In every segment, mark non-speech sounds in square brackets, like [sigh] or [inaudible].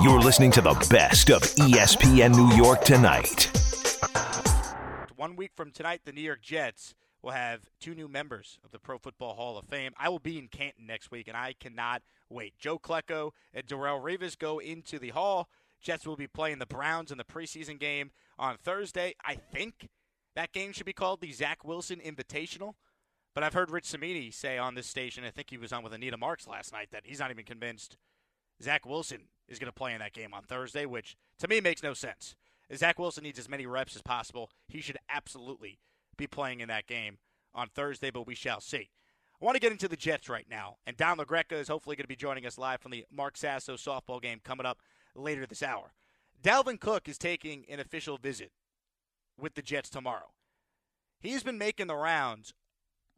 You're listening to the best of ESPN New York tonight. One week from tonight, the New York Jets will have two new members of the Pro Football Hall of Fame. I will be in Canton next week, and I cannot wait. Joe Klecko and Darrelle Revis go into the Hall. Jets will be playing the Browns in the preseason game on Thursday. I think that game should be called the Zach Wilson Invitational. But I've heard Rich Cimini say on this station, I think he was on with Anita Marks last night, that he's not even convinced Zach Wilson is going to play in that game on Thursday, which to me makes no sense. Zach Wilson needs as many reps as possible. He should absolutely be playing in that game on Thursday, but we shall see. I want to get into the Jets right now, and Don LaGreca is hopefully going to be joining us live from the Mark Sasso softball game coming up later this hour. Dalvin Cook is taking an official visit with the Jets tomorrow. He's been making the rounds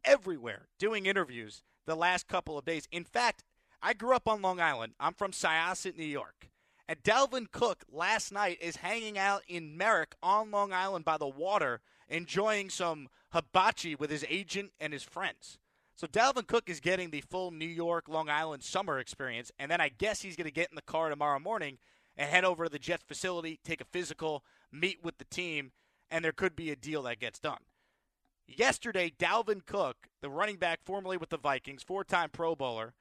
everywhere, doing interviews the last couple of days. In fact, I grew up on Long Island. I'm from Syosset, New York. And Dalvin Cook last night is hanging out in Merrick on Long Island by the water, enjoying some hibachi with his agent and his friends. So Dalvin Cook is getting the full New York, Long Island summer experience, and then I guess he's going to get in the car tomorrow morning and head over to the Jets facility, take a physical, meet with the team, and there could be a deal that gets done. Yesterday, Dalvin Cook, the running back formerly with the Vikings, four-time Pro Bowler,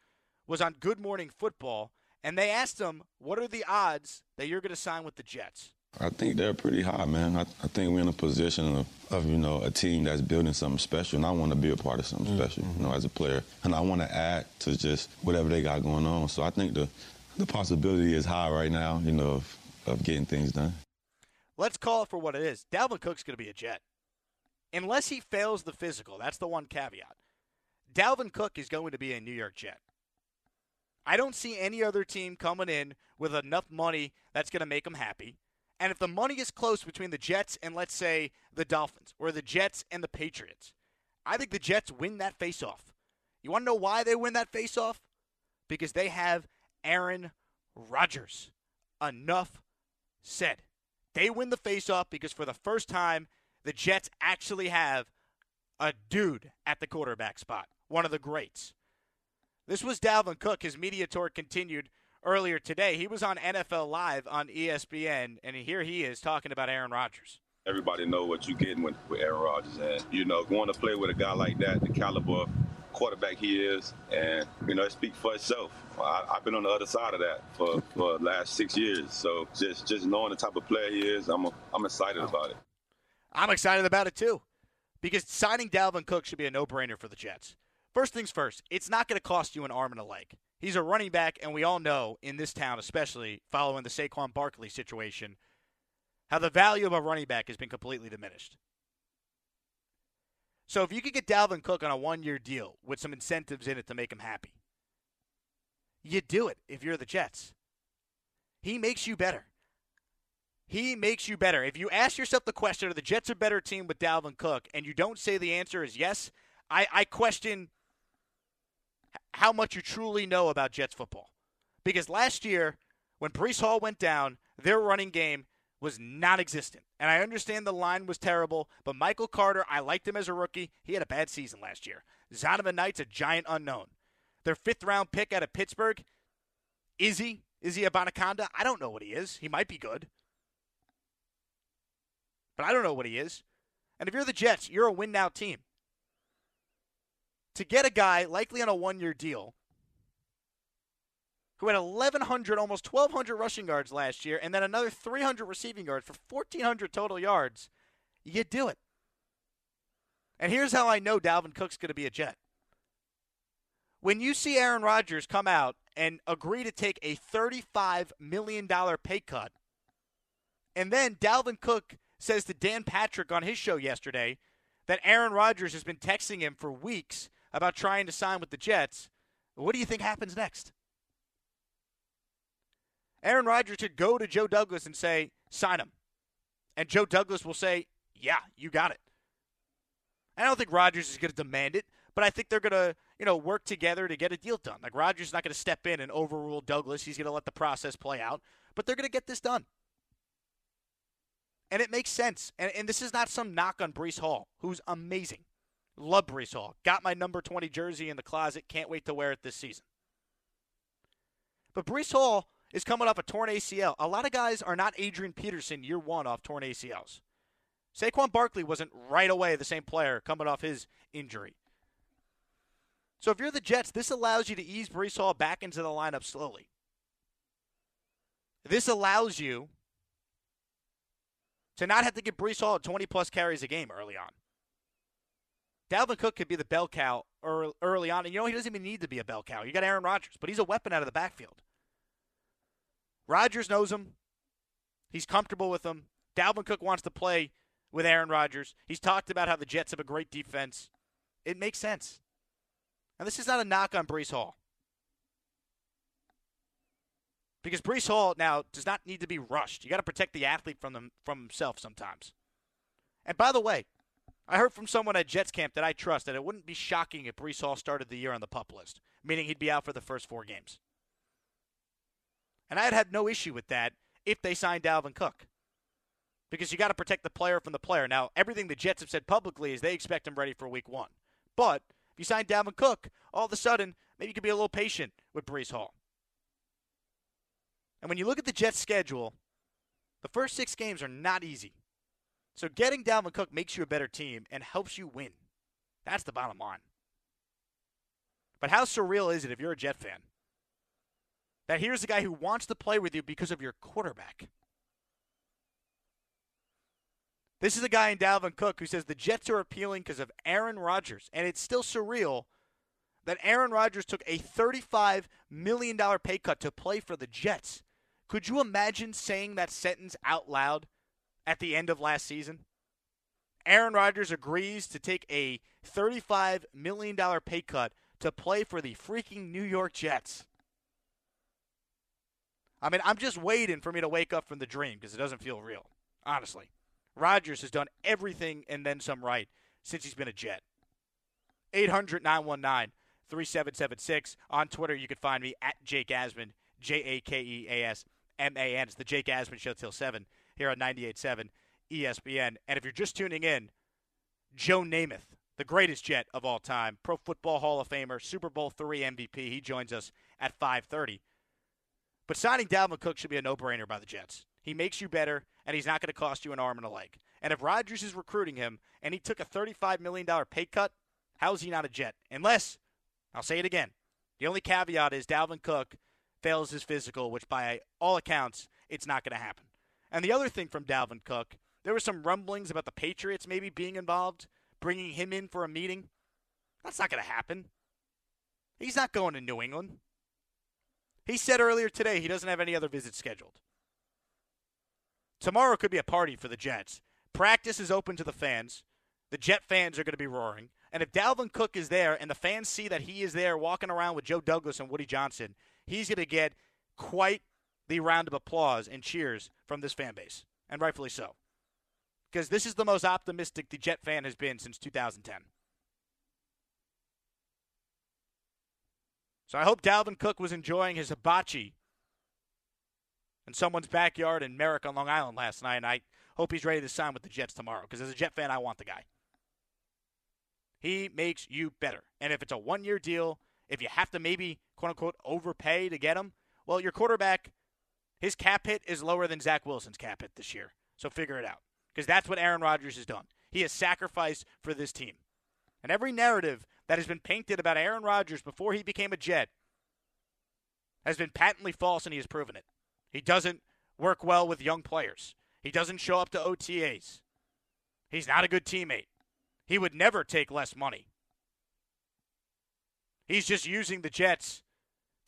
was on Good Morning Football and they asked him, "What are the odds that you're going to sign with the Jets?" I think they're pretty high, man. I, I, think we're in a position of, of, you know, a team that's building something special, and I want to be a part of something mm-hmm. special, you know, as a player, and I want to add to just whatever they got going on. So I think the the possibility is high right now, you know, of, of getting things done. Let's call it for what it is. Dalvin Cook's going to be a Jet, unless he fails the physical. That's the one caveat. Dalvin Cook is going to be a New York Jet. I don't see any other team coming in with enough money that's going to make them happy. And if the money is close between the Jets and, let's say, the Dolphins, or the Jets and the Patriots, I think the Jets win that faceoff. You want to know why they win that faceoff? Because they have Aaron Rodgers. Enough said. They win the faceoff because for the first time, the Jets actually have a dude at the quarterback spot, one of the greats. This was Dalvin Cook. His media tour continued earlier today. He was on NFL Live on ESPN, and here he is talking about Aaron Rodgers. Everybody know what you're getting with, with Aaron Rodgers, and you know, going to play with a guy like that, the caliber quarterback he is, and you know, it speaks for itself. I, have been on the other side of that for for the last six years, so just just knowing the type of player he is, I'm a, I'm excited about it. I'm excited about it too, because signing Dalvin Cook should be a no-brainer for the Jets. First things first, it's not going to cost you an arm and a leg. He's a running back, and we all know in this town, especially following the Saquon Barkley situation, how the value of a running back has been completely diminished. So if you could get Dalvin Cook on a one year deal with some incentives in it to make him happy, you do it if you're the Jets. He makes you better. He makes you better. If you ask yourself the question, are the Jets a better team with Dalvin Cook, and you don't say the answer is yes, I, I question how much you truly know about Jets football. Because last year, when Breece Hall went down, their running game was non existent. And I understand the line was terrible, but Michael Carter, I liked him as a rookie. He had a bad season last year. Zonovan Knight's a giant unknown. Their fifth round pick out of Pittsburgh, is he? Is he a Bonaconda? I don't know what he is. He might be good. But I don't know what he is. And if you're the Jets, you're a win now team to get a guy likely on a one year deal who had 1,100, almost 1,200 rushing yards last year, and then another 300 receiving yards for 1,400 total yards, you do it. And here's how I know Dalvin Cook's going to be a Jet. When you see Aaron Rodgers come out and agree to take a $35 million pay cut, and then Dalvin Cook says to Dan Patrick on his show yesterday that Aaron Rodgers has been texting him for weeks about trying to sign with the Jets, what do you think happens next? Aaron Rodgers could go to Joe Douglas and say, sign him. And Joe Douglas will say, yeah, you got it. I don't think Rodgers is going to demand it, but I think they're going to, you know, work together to get a deal done. Like Rodgers is not going to step in and overrule Douglas. He's going to let the process play out, but they're going to get this done. And it makes sense. And, and this is not some knock on Breece Hall, who's amazing. Love Breece Hall. Got my number 20 jersey in the closet. Can't wait to wear it this season. But Breece Hall is coming off a torn ACL. A lot of guys are not Adrian Peterson year one off torn ACLs. Saquon Barkley wasn't right away the same player coming off his injury. So if you're the Jets, this allows you to ease Breece Hall back into the lineup slowly. This allows you to not have to give Breece Hall 20 plus carries a game early on. Dalvin Cook could be the bell cow early on, and you know he doesn't even need to be a bell cow. You got Aaron Rodgers, but he's a weapon out of the backfield. Rodgers knows him. He's comfortable with him. Dalvin Cook wants to play with Aaron Rodgers. He's talked about how the Jets have a great defense. It makes sense. And this is not a knock on Breece Hall. Because Breece Hall now does not need to be rushed. You got to protect the athlete from them from himself sometimes. And by the way, I heard from someone at Jets camp that I trust that it wouldn't be shocking if Breece Hall started the year on the pup list, meaning he'd be out for the first four games. And I'd have no issue with that if they signed Dalvin Cook. Because you got to protect the player from the player. Now, everything the Jets have said publicly is they expect him ready for week one. But if you sign Dalvin Cook, all of a sudden, maybe you could be a little patient with Breece Hall. And when you look at the Jets' schedule, the first six games are not easy. So getting Dalvin Cook makes you a better team and helps you win. That's the bottom line. But how surreal is it if you're a Jet fan? That here's a guy who wants to play with you because of your quarterback. This is a guy in Dalvin Cook who says the Jets are appealing because of Aaron Rodgers. And it's still surreal that Aaron Rodgers took a $35 million pay cut to play for the Jets. Could you imagine saying that sentence out loud at the end of last season? Aaron Rodgers agrees to take a $35 million pay cut to play for the freaking New York Jets. I mean, I'm just waiting for me to wake up from the dream because it doesn't feel real, honestly. Rodgers has done everything and then some right since he's been a Jet. 800 919 3776. On Twitter, you can find me at Jake Asman, J A K E A S M A N. It's the Jake Asman Show till 7 here on 98.7 ESPN. And if you're just tuning in, Joe Namath, the greatest Jet of all time, Pro Football Hall of Famer, Super Bowl three MVP. He joins us at 5:30. But signing Dalvin Cook should be a no-brainer by the Jets. He makes you better, and he's not going to cost you an arm and a leg. And if Rodgers is recruiting him and he took a $35 million pay cut, how is he not a Jet? Unless, I'll say it again, the only caveat is Dalvin Cook fails his physical, which by all accounts, it's not going to happen. And the other thing from Dalvin Cook, there were some rumblings about the Patriots maybe being involved, bringing him in for a meeting. That's not going to happen. He's not going to New England. He said earlier today he doesn't have any other visits scheduled. Tomorrow could be a party for the Jets. Practice is open to the fans. The Jet fans are going to be roaring. And if Dalvin Cook is there and the fans see that he is there walking around with Joe Douglas and Woody Johnson, he's going to get quite the round of applause and cheers from this fan base, and rightfully so. Because this is the most optimistic the Jet fan has been since 2010. So I hope Dalvin Cook was enjoying his hibachi in someone's backyard in Merrick on Long Island last night, and I hope he's ready to sign with the Jets tomorrow. Because as a Jet fan, I want the guy. He makes you better. And if it's a one year deal, if you have to maybe, quote unquote, overpay to get him, well, your quarterback, his cap hit is lower than Zach Wilson's cap hit this year. So figure it out. Because that's what Aaron Rodgers has done. He has sacrificed for this team. And every narrative that has been painted about Aaron Rodgers before he became a Jet has been patently false, and he has proven it. He doesn't work well with young players, he doesn't show up to OTAs. He's not a good teammate. He would never take less money. He's just using the Jets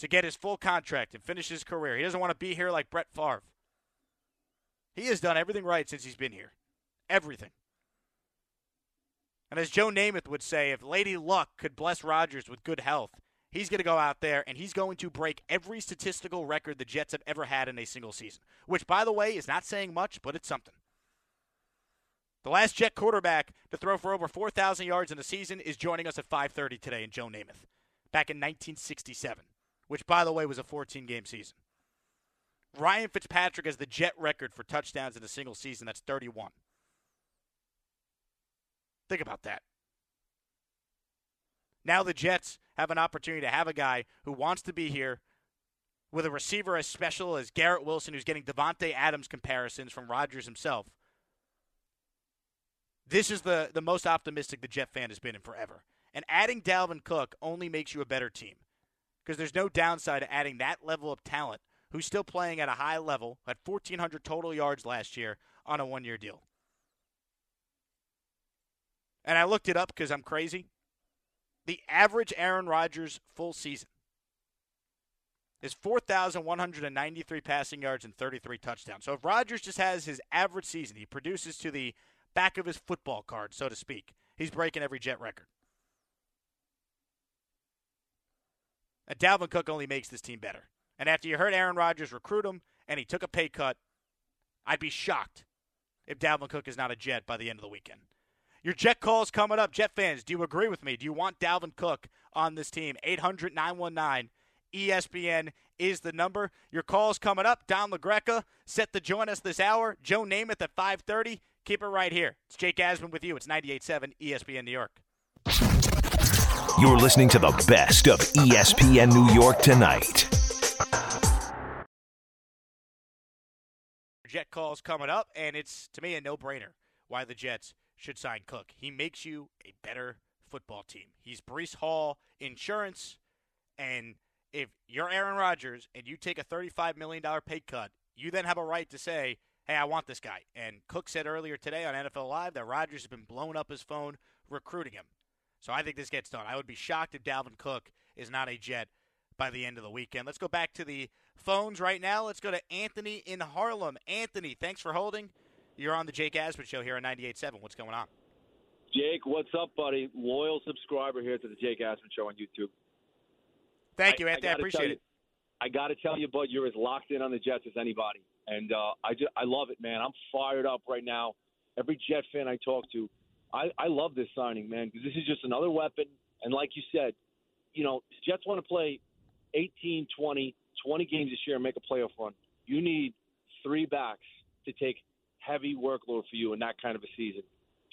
to get his full contract and finish his career. He doesn't want to be here like Brett Favre. He has done everything right since he's been here. Everything. And as Joe Namath would say, if Lady Luck could bless Rodgers with good health, he's going to go out there and he's going to break every statistical record the Jets have ever had in a single season. Which, by the way, is not saying much, but it's something. The last Jet quarterback to throw for over 4,000 yards in a season is joining us at 5:30 today in Joe Namath back in 1967, which, by the way, was a 14 game season. Ryan Fitzpatrick has the Jet record for touchdowns in a single season. That's 31. Think about that. Now the Jets have an opportunity to have a guy who wants to be here with a receiver as special as Garrett Wilson, who's getting Davante Adams comparisons from Rodgers himself. This is the, the most optimistic the Jet fan has been in forever. And adding Dalvin Cook only makes you a better team because there's no downside to adding that level of talent who's still playing at a high level, at 1,400 total yards last year on a one year deal. And I looked it up because I'm crazy. The average Aaron Rodgers full season is 4,193 passing yards and 33 touchdowns. So if Rodgers just has his average season, he produces to the back of his football card, so to speak, he's breaking every Jet record. And Dalvin Cook only makes this team better. And after you heard Aaron Rodgers recruit him and he took a pay cut, I'd be shocked if Dalvin Cook is not a Jet by the end of the weekend. Your Jet calls coming up. Jet fans, do you agree with me? Do you want Dalvin Cook on this team? 800 919 ESPN is the number. Your calls coming up. Don LaGreca set to join us this hour. Joe Namath at 530. Keep it right here. It's Jake Asman with you. It's 98.7 ESPN New York. You're listening to the best of ESPN New York tonight. Jet calls coming up, and it's to me a no-brainer why the Jets should sign Cook. He makes you a better football team. He's Breece Hall insurance, and if you're Aaron Rodgers and you take a $35 million pay cut, you then have a right to say, hey, I want this guy. And Cook said earlier today on NFL Live that Rodgers has been blowing up his phone recruiting him. So I think this gets done. I would be shocked if Dalvin Cook is not a Jet by the end of the weekend. Let's go back to the phones right now. Let's go to Anthony in Harlem. Anthony, thanks for holding. You're on the Jake Asman Show here on 98.7. What's going on? Jake, what's up, buddy? Loyal subscriber here to the Jake Asman Show on YouTube. Thank you, Anthony. I, I, I appreciate you, it. I got to tell you, bud, you're as locked in on the Jets as anybody, and uh, I just I love it, man. I'm fired up right now. Every Jet fan I talk to, I, I love this signing, man, because this is just another weapon. And like you said, you know, Jets want to play 18, 20, 20 games this year and make a playoff run. You need three backs to take heavy workload for you in that kind of a season.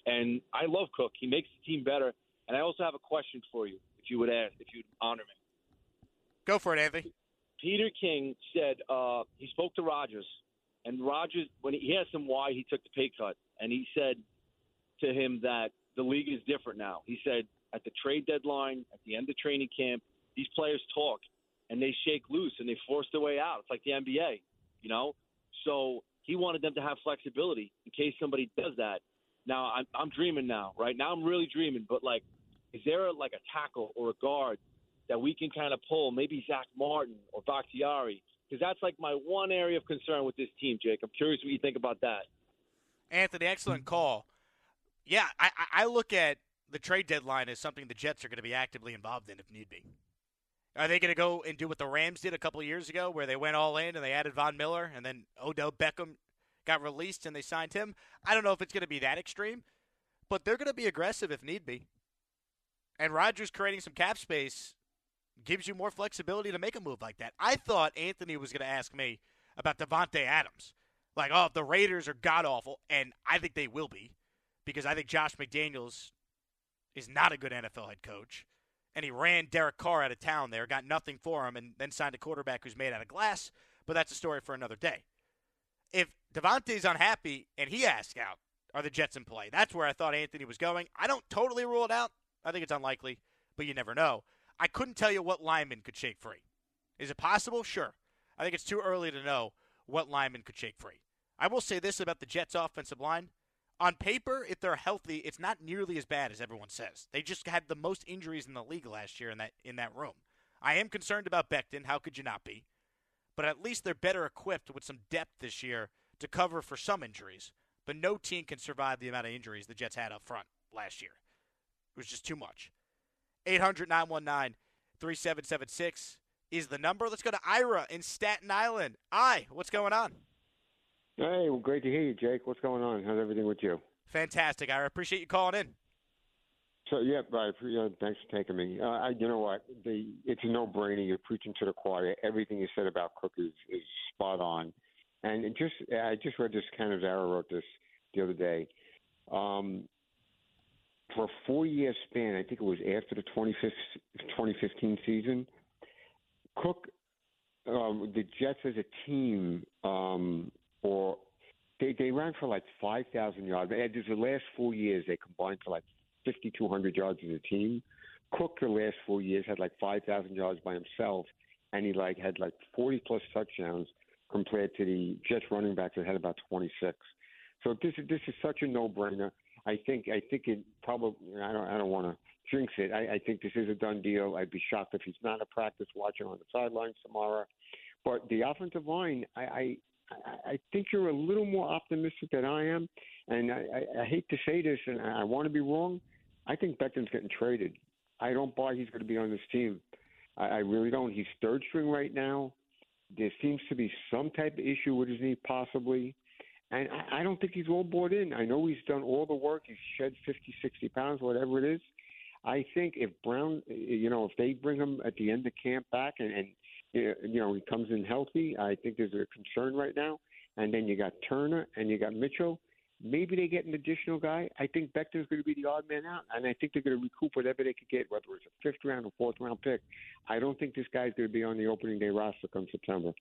And I love Cook. He makes the team better. And I also have a question for you, if you would ask, if you'd honor me. Go for it, Anthony. Peter King said uh, he spoke to Rodgers, and Rodgers when he, he asked him why he took the pay cut, and he said to him that the league is different now. He said at the trade deadline, at the end of training camp, these players talk and they shake loose and they force their way out. It's like the NBA, you know. So he wanted them to have flexibility in case somebody does that. Now I'm, I'm dreaming now, right now I'm really dreaming. But like, is there like a tackle or a guard that we can kind of pull, maybe Zach Martin or Bakhtiari, because that's like my one area of concern with this team, Jake. I'm curious what you think about that. Anthony, excellent call. Yeah, I, I look at the trade deadline as something the Jets are going to be actively involved in if need be. Are they going to go and do what the Rams did a couple years ago, where they went all in and they added Von Miller, and then Odell Beckham got released and they signed him? I don't know if it's going to be that extreme, but they're going to be aggressive if need be. And Rodgers creating some cap space gives you more flexibility to make a move like that. I thought Anthony was going to ask me about Davante Adams. Like, oh, the Raiders are god awful, and I think they will be, because I think Josh McDaniels is not a good NFL head coach. And he ran Derek Carr out of town there, got nothing for him, and then signed a quarterback who's made out of glass. But that's a story for another day. If Davante's unhappy and he asks out, are the Jets in play? That's where I thought Anthony was going. I don't totally rule it out. I think it's unlikely, but you never know. I couldn't tell you what lineman could shake free. Is it possible? Sure. I think it's too early to know what lineman could shake free. I will say this about the Jets' offensive line. On paper, if they're healthy, it's not nearly as bad as everyone says. They just had the most injuries in the league last year in that in that room. I am concerned about Becton. How could you not be? But at least they're better equipped with some depth this year to cover for some injuries. But no team can survive the amount of injuries the Jets had up front last year. It was just too much. 800 919 3776 is the number. Let's go to Ira in Staten Island. I, what's going on? Hey, well, great to hear you, Jake. What's going on? How's everything with you? Fantastic, I Appreciate you calling in. So yeah, I, uh, thanks for taking me. Uh, I, you know what? The it's a no-brainer. You're preaching to the choir. Everything you said about Cook is, is spot on. And it just, I just read this. Cannizzaro wrote this the other day. Um, for a four year span, I think it was after the 2015 season, Cook um, the Jets as a team, um, or they they ran for like five thousand yards. And the last four years, they combined for like fifty two hundred yards as a team. Cook the last four years had like five thousand yards by himself, and he like had like forty plus touchdowns compared to the Jets running backs that had about twenty six. So this is this is such a no brainer. I think I think it probably I don't I don't want to jinx it. I, I think this is a done deal. I'd be shocked if he's not a practice watching on the sidelines tomorrow. But the offensive line, I, I I think you're a little more optimistic than I am, and I, I, I hate to say this, and I want to be wrong. I think Becton's getting traded. I don't buy he's going to be on this team. I, I really don't. He's third string right now. There seems to be some type of issue with his knee, possibly. And I, I don't think he's all bought in. I know he's done all the work. He's shed 50, 60 pounds, whatever it is. I think if Brown, you know, if they bring him at the end of camp back and, and you know he comes in healthy, I think there's a concern right now. And then you got Turner and you got Mitchell. Maybe they get an additional guy. I think Becton's going to be the odd man out, and I think they're going to recoup whatever they could get, whether it's a fifth round or fourth round pick. I don't think this guy's going to be on the opening day roster come September.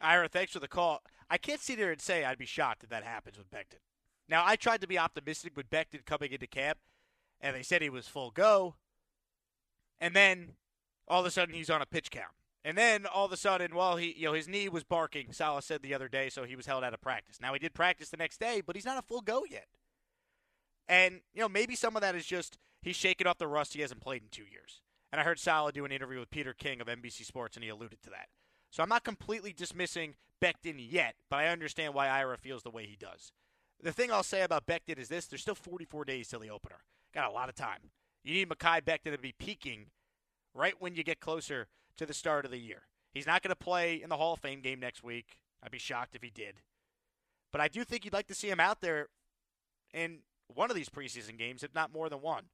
Ira, thanks for the call. I can't sit there and say I'd be shocked if that happens with Becton. Now, I tried to be optimistic with Becton coming into camp, and they said he was full go. And then all of a sudden he's on a pitch count. And then all of a sudden, well, he you know his knee was barking. Saleh said the other day, so he was held out of practice. Now he did practice the next day, but he's not a full go yet. And you know maybe some of that is just he's shaking off the rust. He hasn't played in two years. And I heard Saleh do an interview with Peter King of NBC Sports, and he alluded to that. So I'm not completely dismissing Becton yet, but I understand why Ira feels the way he does. The thing I'll say about Becton is this: there's still 44 days till the opener. Got a lot of time. You need Mekhi Becton to be peaking right when you get closer to the start of the year. He's not going to play in the Hall of Fame game next week. I'd be shocked if he did. But I do think you'd like to see him out there in one of these preseason games, if not more than one.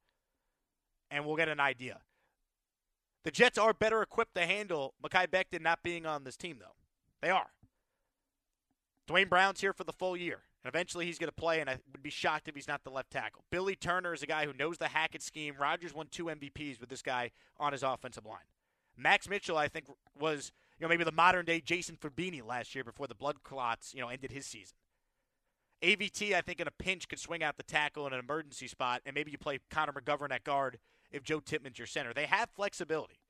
And we'll get an idea. The Jets are better equipped to handle Mekhi Becton not being on this team, though. They are. Duane Brown's here for the full year. And eventually he's going to play, and I would be shocked if he's not the left tackle. Billy Turner is a guy who knows the Hackett scheme. Rodgers won two MVPs with this guy on his offensive line. Max Mitchell, I think, was you know maybe the modern day Jason Fabini last year before the blood clots you know ended his season. AVT, I think, in a pinch could swing out the tackle in an emergency spot, and maybe you play Connor McGovern at guard if Joe Tippmann's your center. They have flexibility.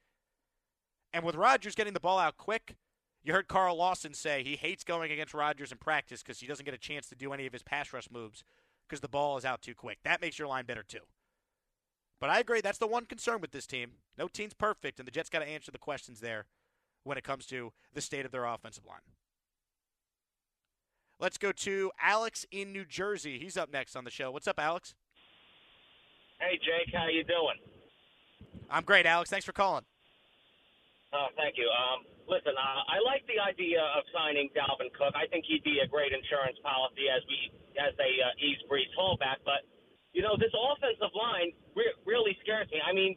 And with Rodgers getting the ball out quick, you heard Carl Lawson say he hates going against Rodgers in practice because he doesn't get a chance to do any of his pass rush moves because the ball is out too quick. That makes your line better, too. But I agree, that's the one concern with this team. No team's perfect, and the Jets got to answer the questions there when it comes to the state of their offensive line. Let's go to Alex in New Jersey. He's up next on the show. What's up, Alex? Hey, Jake. How you doing? I'm great, Alex. Thanks for calling. Oh, thank you. Um, listen, uh, I like the idea of signing Dalvin Cook. I think he'd be a great insurance policy as we as they uh, ease Breece Hall back. But you know, this offensive line re- really scares me. I mean,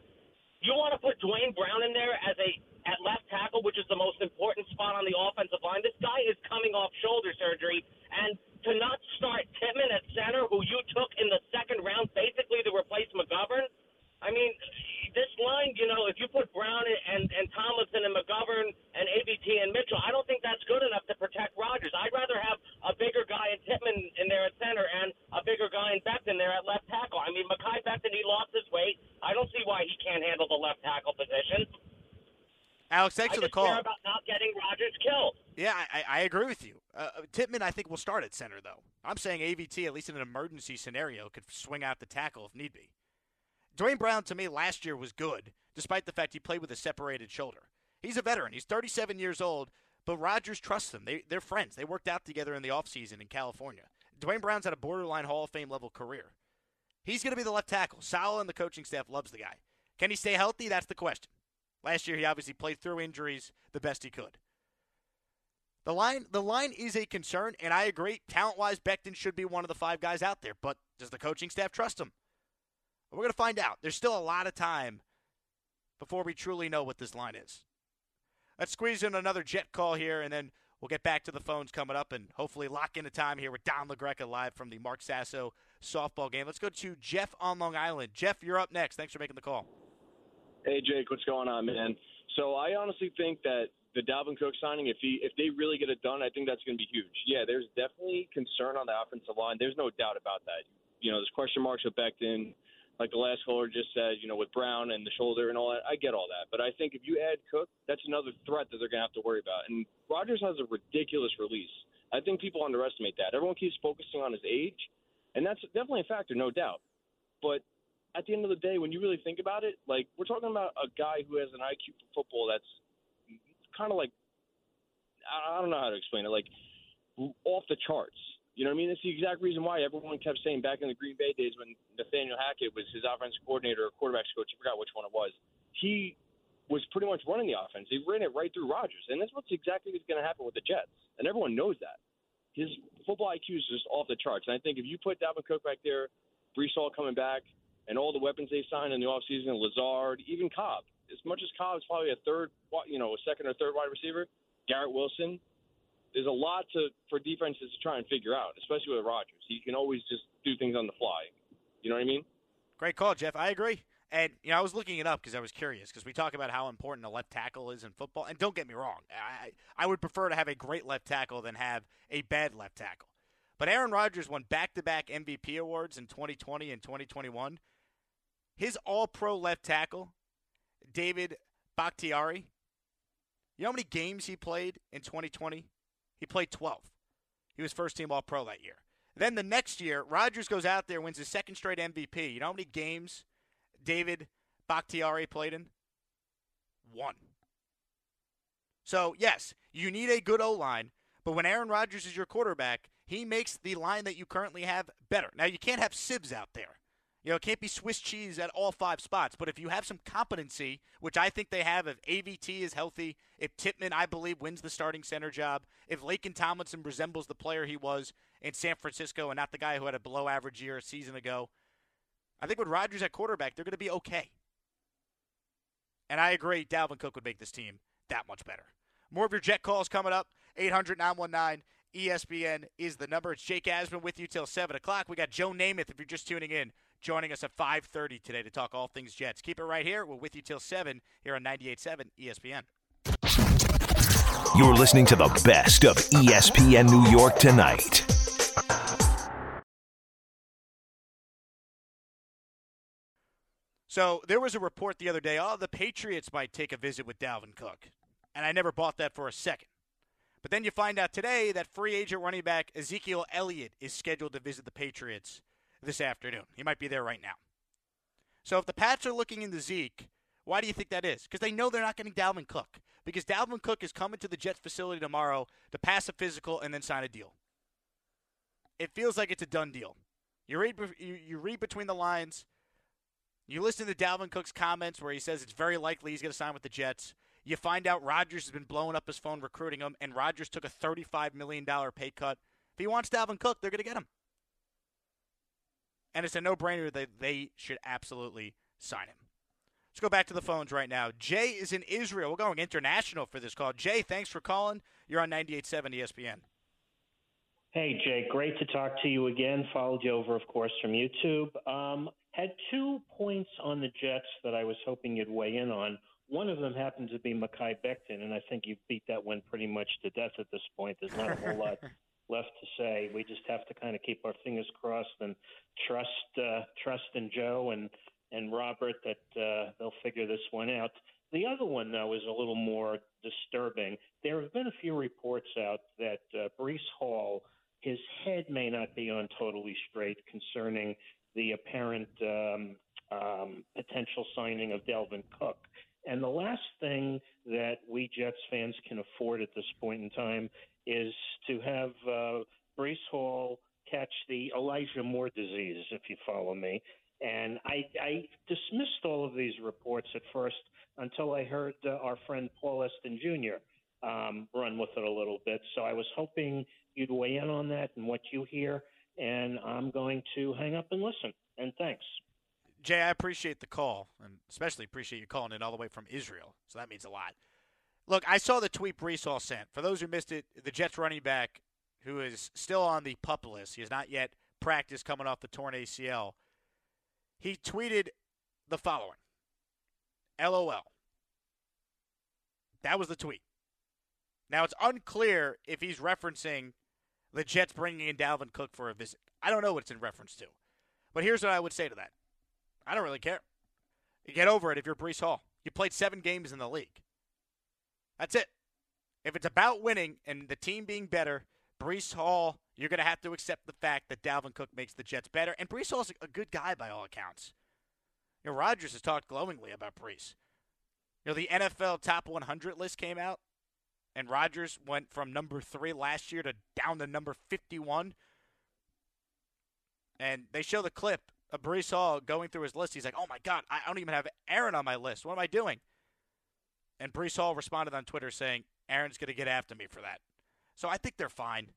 you want to put Duane Brown in there as a at left tackle, which is the most important spot on the offensive line. This guy is coming off shoulder surgery, and to not start Tippmann at center, who you took in the second round, basically to replace McGovern. I mean, this line, you know, if you put Brown and, and Tomlinson and McGovern and AVT and Mitchell, I don't think that's good enough to protect Rodgers. I'd rather have a bigger guy in Tippmann in there at center and a bigger guy in Becton there at left tackle. I mean, Mekhi Becton, he lost his weight. I don't see why he can't handle the left tackle position. Alex, thanks I for the call. About not getting Rodgers killed. Yeah, I, I agree with you. Uh, Tippmann, I think, will start at center, though. I'm saying AVT, at least in an emergency scenario, could swing out the tackle if need be. Duane Brown, to me, last year was good, despite the fact he played with a separated shoulder. He's a veteran. He's 37 years old, but Rodgers trusts him. They, they're friends. They worked out together in the offseason in California. Duane Brown's had a borderline Hall of Fame level career. He's going to be the left tackle. Saleh and the coaching staff loves the guy. Can he stay healthy? That's the question. Last year, he obviously played through injuries the best he could. The line, the line is a concern, and I agree. Talent-wise, Becton should be one of the five guys out there. But does the coaching staff trust him? We're going to find out. There's still a lot of time before we truly know what this line is. Let's squeeze in another jet call here, and then we'll get back to the phones coming up and hopefully lock in a time here with Don LaGreca live from the Mark Sasso softball game. Let's go to Jeff on Long Island. Jeff, you're up next. Thanks for making the call. Hey, Jake, what's going on, man? So I honestly think that the Dalvin Cook signing, if he if they really get it done, I think that's going to be huge. Yeah, there's definitely concern on the offensive line. There's no doubt about that. You know, there's question marks with Becton, like the last caller just said. You know, with Brown and the shoulder and all that. I get all that, but I think if you add Cook, that's another threat that they're going to have to worry about. And Rodgers has a ridiculous release. I think people underestimate that. Everyone keeps focusing on his age, and that's definitely a factor, no doubt. But at the end of the day, when you really think about it, like we're talking about a guy who has an IQ for football that's kind of like I don't know how to explain it, like off the charts. You know what I mean? That's the exact reason why everyone kept saying back in the Green Bay days when Nathaniel Hackett was his offensive coordinator or quarterbacks coach, I forgot which one it was. He was pretty much running the offense. He ran it right through Rodgers, and that's what's exactly what's going to happen with the Jets, and everyone knows that. His football IQ is just off the charts, and I think if you put Dalvin Cook back there, Breece Hall coming back, and all the weapons they signed in the offseason, Lazard, even Cobb. As much as Cobb is probably a third, you know, a second or third wide receiver, Garrett Wilson. There's a lot to for defenses to try and figure out, especially with Rodgers. He can always just do things on the fly. You know what I mean? Great call, Jeff. I agree. And you know, I was looking it up because I was curious because we talk about how important a left tackle is in football. And don't get me wrong, I I would prefer to have a great left tackle than have a bad left tackle. But Aaron Rodgers won back-to-back MVP awards in 2020 and 2021 his all pro left tackle, David Bakhtiari, you know how many games he played in 2020? He played 12. He was first team all pro that year. Then the next year, Rodgers goes out there, wins his second straight MVP. You know how many games David Bakhtiari played in? One. So, yes, you need a good O line, but when Aaron Rodgers is your quarterback, he makes the line that you currently have better. Now, you can't have Sibs out there. You know, it can't be Swiss cheese at all five spots. But if you have some competency, which I think they have, if AVT is healthy, if Tippmann, I believe, wins the starting center job, if Laken Tomlinson resembles the player he was in San Francisco and not the guy who had a below average year a season ago, I think with Rodgers at quarterback, they're going to be okay. And I agree, Dalvin Cook would make this team that much better. More of your jet calls coming up. 800 919 ESPN is the number. It's Jake Asman with you till 7 o'clock. We got Joe Namath if you're just tuning in joining us at 5.30 today to talk all things Jets. Keep it right here. We're with you till 7 here on 98.7 ESPN. You're listening to the best of ESPN New York tonight. So there was a report the other day, oh, the Patriots might take a visit with Dalvin Cook. And I never bought that for a second. But then you find out today that free agent running back Ezekiel Elliott is scheduled to visit the Patriots this afternoon. He might be there right now. So if the Pats are looking into Zeke, why do you think that is? Because they know they're not getting Dalvin Cook. Because Dalvin Cook is coming to the Jets facility tomorrow to pass a physical and then sign a deal. It feels like it's a done deal. You read you, you read between the lines. You listen to Dalvin Cook's comments where he says it's very likely he's going to sign with the Jets. You find out Rodgers has been blowing up his phone recruiting him, and Rodgers took a $35 million pay cut. If he wants Dalvin Cook, they're going to get him and it's a no-brainer that they should absolutely sign him. Let's go back to the phones right now. Jay is in Israel. We're going international for this call. Jay, thanks for calling. You're on 98.7 ESPN. Hey, Jay, great to talk to you again. Followed you over, of course, from YouTube. Um, had two points on the Jets that I was hoping you'd weigh in on. One of them happened to be Mekhi Becton, and I think you've beat that one pretty much to death at this point. There's not a whole lot [laughs] left to say. We just have to kind of keep our fingers crossed and trust uh, trust in Joe and and Robert that uh, they'll figure this one out. The other one, though, is a little more disturbing. There have been a few reports out that uh, Breece Hall, his head may not be on totally straight concerning the apparent um, um, potential signing of Dalvin Cook. And the last thing that we Jets fans can afford at this point in time is to have uh, Breece Hall catch Moore disease, if you follow me. And I, I dismissed all of these reports at first until I heard uh, our friend Paul Eston Jr. Um, run with it a little bit. So I was hoping you'd weigh in on that and what you hear. And I'm going to hang up and listen. And thanks. Jay, I appreciate the call, and especially appreciate you calling in all the way from Israel. So that means a lot. Look, I saw the tweet Breece Hall sent. For those who missed it, the Jets running back, who is still on the pup list, he has not yet practiced coming off the torn ACL. He tweeted the following LOL. That was the tweet. Now it's unclear if he's referencing the Jets bringing in Dalvin Cook for a visit. I don't know what it's in reference to. But here's what I would say to that. I don't really care. You get over it if you're Breece Hall. You played seven games in the league. That's it. If it's about winning and the team being better, Breece Hall, you're going to have to accept the fact that Dalvin Cook makes the Jets better. And Breece Hall's a good guy by all accounts. You know, Rodgers has talked glowingly about Breece. You know, the NFL top 100 list came out, and Rodgers went from number three last year to down to number 51. And they show the clip of Breece Hall going through his list. He's like, oh my God, I don't even have Aaron on my list. What am I doing? And Breece Hall responded on Twitter saying, Aaron's going to get after me for that. So I think they're fine.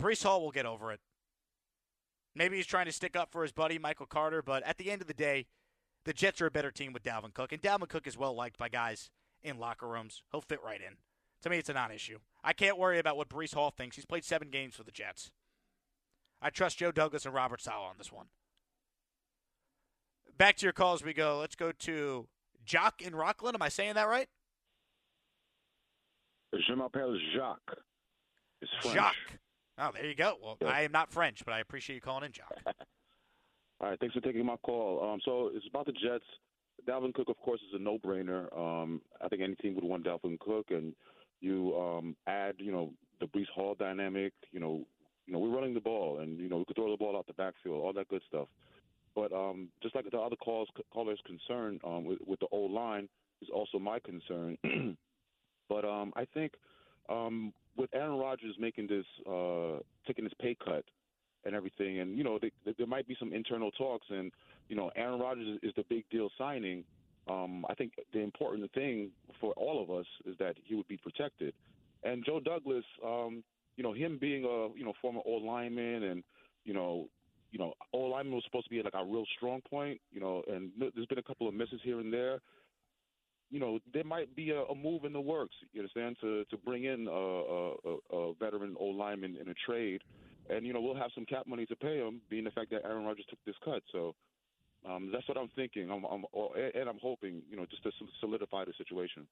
Breece Hall will get over it. Maybe he's trying to stick up for his buddy Michael Carter, but at the end of the day, the Jets are a better team with Dalvin Cook, and Dalvin Cook is well liked by guys in locker rooms. He'll fit right in. To me, it's a non-issue. I can't worry about what Breece Hall thinks. He's played seven games for the Jets. I trust Joe Douglas and Robert Saleh on this one. Back to your calls we go. Let's go to Jock in Rockland. Am I saying that right? Je m'appelle Jacques. It's French. Jacques. Oh, there you go. Well, I am not French, but I appreciate you calling in, Jock. [laughs] All right, thanks for taking my call. Um, so it's about the Jets. Dalvin Cook, of course, is a no-brainer. Um, I think any team would want Dalvin Cook, and you um, add, you know, the Breece Hall dynamic. You know, you know, we're running the ball, and you know, we could throw the ball out the backfield, all that good stuff. But um, just like the other calls, callers' concern um, with, with the old line is also my concern. [clears throat] but um, I think um, with Aaron Rodgers making this, uh, taking this pay cut and everything, and you know, they, they, there might be some internal talks, and you know, Aaron Rodgers is the big deal signing. Um, I think the important thing for all of us is that he would be protected. And Joe Douglas, um, you know, him being a you know former old lineman and you know you know, all lineman was supposed to be like a real strong point, you know, and there's been a couple of misses here and there. You know, there might be a, a move in the works. You understand to to bring in a, a, a veteran old lineman in a trade, and you know we'll have some cap money to pay him, being the fact that Aaron Rodgers took this cut. So um, that's what I'm thinking. I'm, I'm and I'm hoping, you know, just to solidify the situation.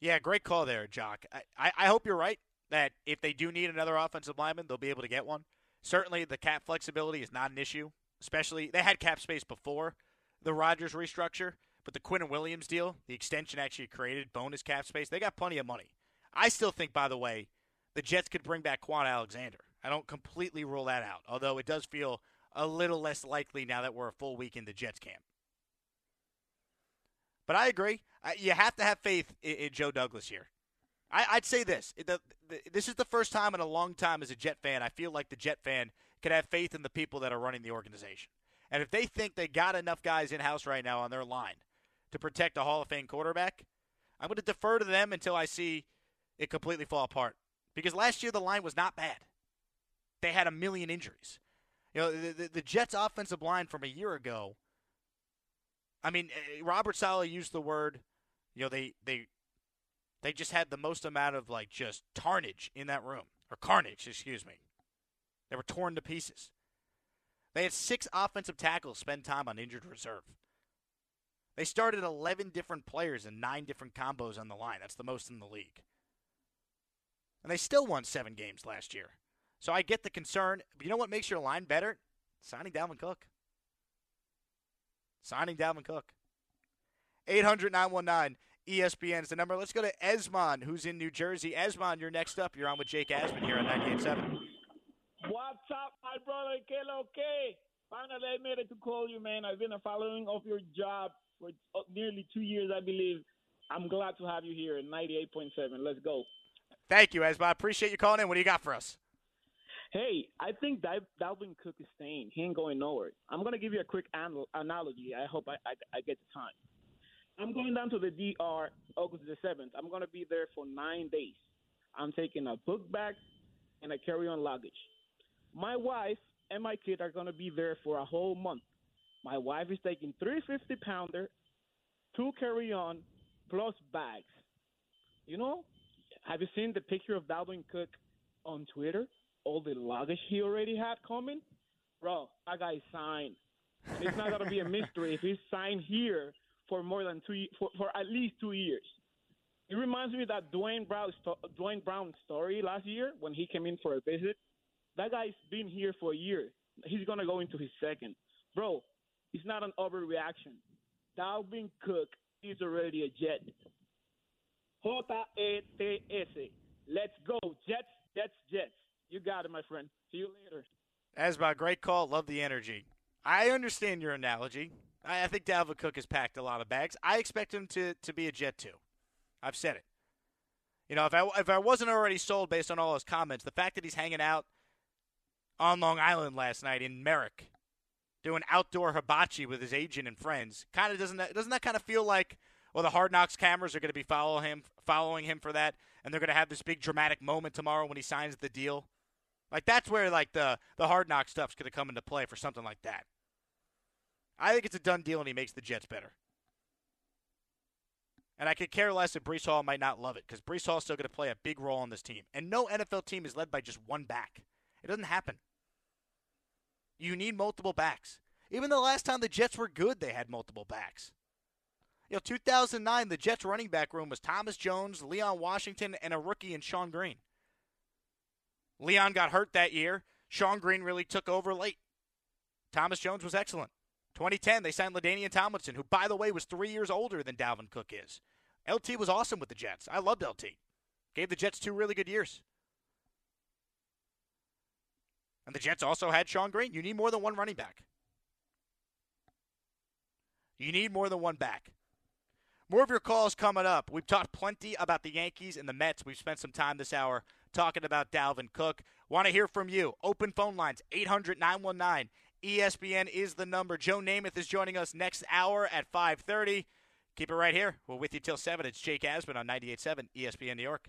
Yeah, great call there, Jock. I, I, hope you're right that if they do need another offensive lineman, they'll be able to get one. Certainly, the cap flexibility is not an issue. Especially, they had cap space before the Rodgers restructure, but the Quinnen Williams deal, the extension actually created bonus cap space. They got plenty of money. I still think, by the way, the Jets could bring back Kwon Alexander. I don't completely rule that out, although it does feel a little less likely now that we're a full week in the Jets camp. But I agree. You have to have faith in, Joe Douglas here. I, would say this: this is the first time in a long time as a Jet fan I feel like the Jet fan can have faith in the people that are running the organization. And if they think they got enough guys in house right now on their line to protect a Hall of Fame quarterback, I'm going to defer to them until I see it completely fall apart. Because last year the line was not bad. They had a million injuries. You know, the, the, the Jets' offensive line from a year ago. I mean, eh, Robert Saleh used the word. You know, they they they just had the most amount of like just tarnage in that room or carnage, excuse me. They were torn to pieces. They had six offensive tackles spend time on injured reserve. They started 11 different players and nine different combos on the line. That's the most in the league. And they still won seven games last year. So I get the concern. But you know what makes your line better? Signing Dalvin Cook. Signing Dalvin Cook. 800 919 ESPN is the number. Let's go to Esmond, who's in New Jersey. Esmond, you're next up. You're on with Jake Asman here on 98.7. What's up, my brother? Que? Finally, I made it to call you, man. I've been a following of your job for uh, nearly two years, I believe. I'm glad to have you here at 98.7. Let's go. Thank you, Esma. I Appreciate you calling in. What do you got for us? Hey, I think Dalvin Cook is staying. He ain't going nowhere. I'm going to give you a quick analogy. I hope I, I, I get the time. I'm going down to the DR August the 7th. I'm going to be there for nine days. I'm taking a book bag and a carry on luggage. My wife and my kid are going to be there for a whole month. My wife is taking three fifty pounder, two carry on, plus bags. You know, have you seen the picture of Dalvin Cook on Twitter? All the luggage he already had coming? Bro, that guy signed. It's not to be a mystery if he's signed here for more than two for, for at least two years. it reminds me of that Duane Brown Duane Brown story last year when he came in for a visit. That guy's been here for a year. He's gonna go into his second, bro. It's not an overreaction. Dalvin Cook is already a Jet. J A T S. Let's go, Jets, Jets, Jets. You got it, my friend. See you later. Asba, great call. Love the energy. I understand your analogy. I, I think Dalvin Cook has packed a lot of bags. I expect him to, to be a Jet too. I've said it. You know, if I if I wasn't already sold based on all his comments, the fact that he's hanging out on Long Island last night in Merrick, doing outdoor hibachi with his agent and friends, kind of doesn't that, doesn't that kind of feel like well the Hard Knocks cameras are going to be following him following him for that, and they're going to have this big dramatic moment tomorrow when he signs the deal. Like that's where like the the Hard Knock stuff's going to come into play for something like that. I think it's a done deal, and he makes the Jets better. And I could care less if Breece Hall might not love it because Breece Hall is still going to play a big role on this team. And no NFL team is led by just one back. It doesn't happen. You need multiple backs. Even the last time the Jets were good, they had multiple backs. You know, 2009, the Jets running back room was Thomas Jones, Leon Washington, and a rookie in Shonn Greene. Leon got hurt that year. Shonn Greene really took over late. Thomas Jones was excellent. 2010, they signed LaDainian Tomlinson, who, by the way, was three years older than Dalvin Cook is. LT was awesome with the Jets. I loved LT. Gave the Jets two really good years. And the Jets also had Shonn Greene. You need more than one running back. You need more than one back. More of your calls coming up. We've talked plenty about the Yankees and the Mets. We've spent some time this hour talking about Dalvin Cook. Want to hear from you. Open phone lines 800 919 ESPN is the number. Joe Namath is joining us next hour at 5:30. Keep it right here. We're with you till 7. It's Jake Asman on 98.7 ESPN New York.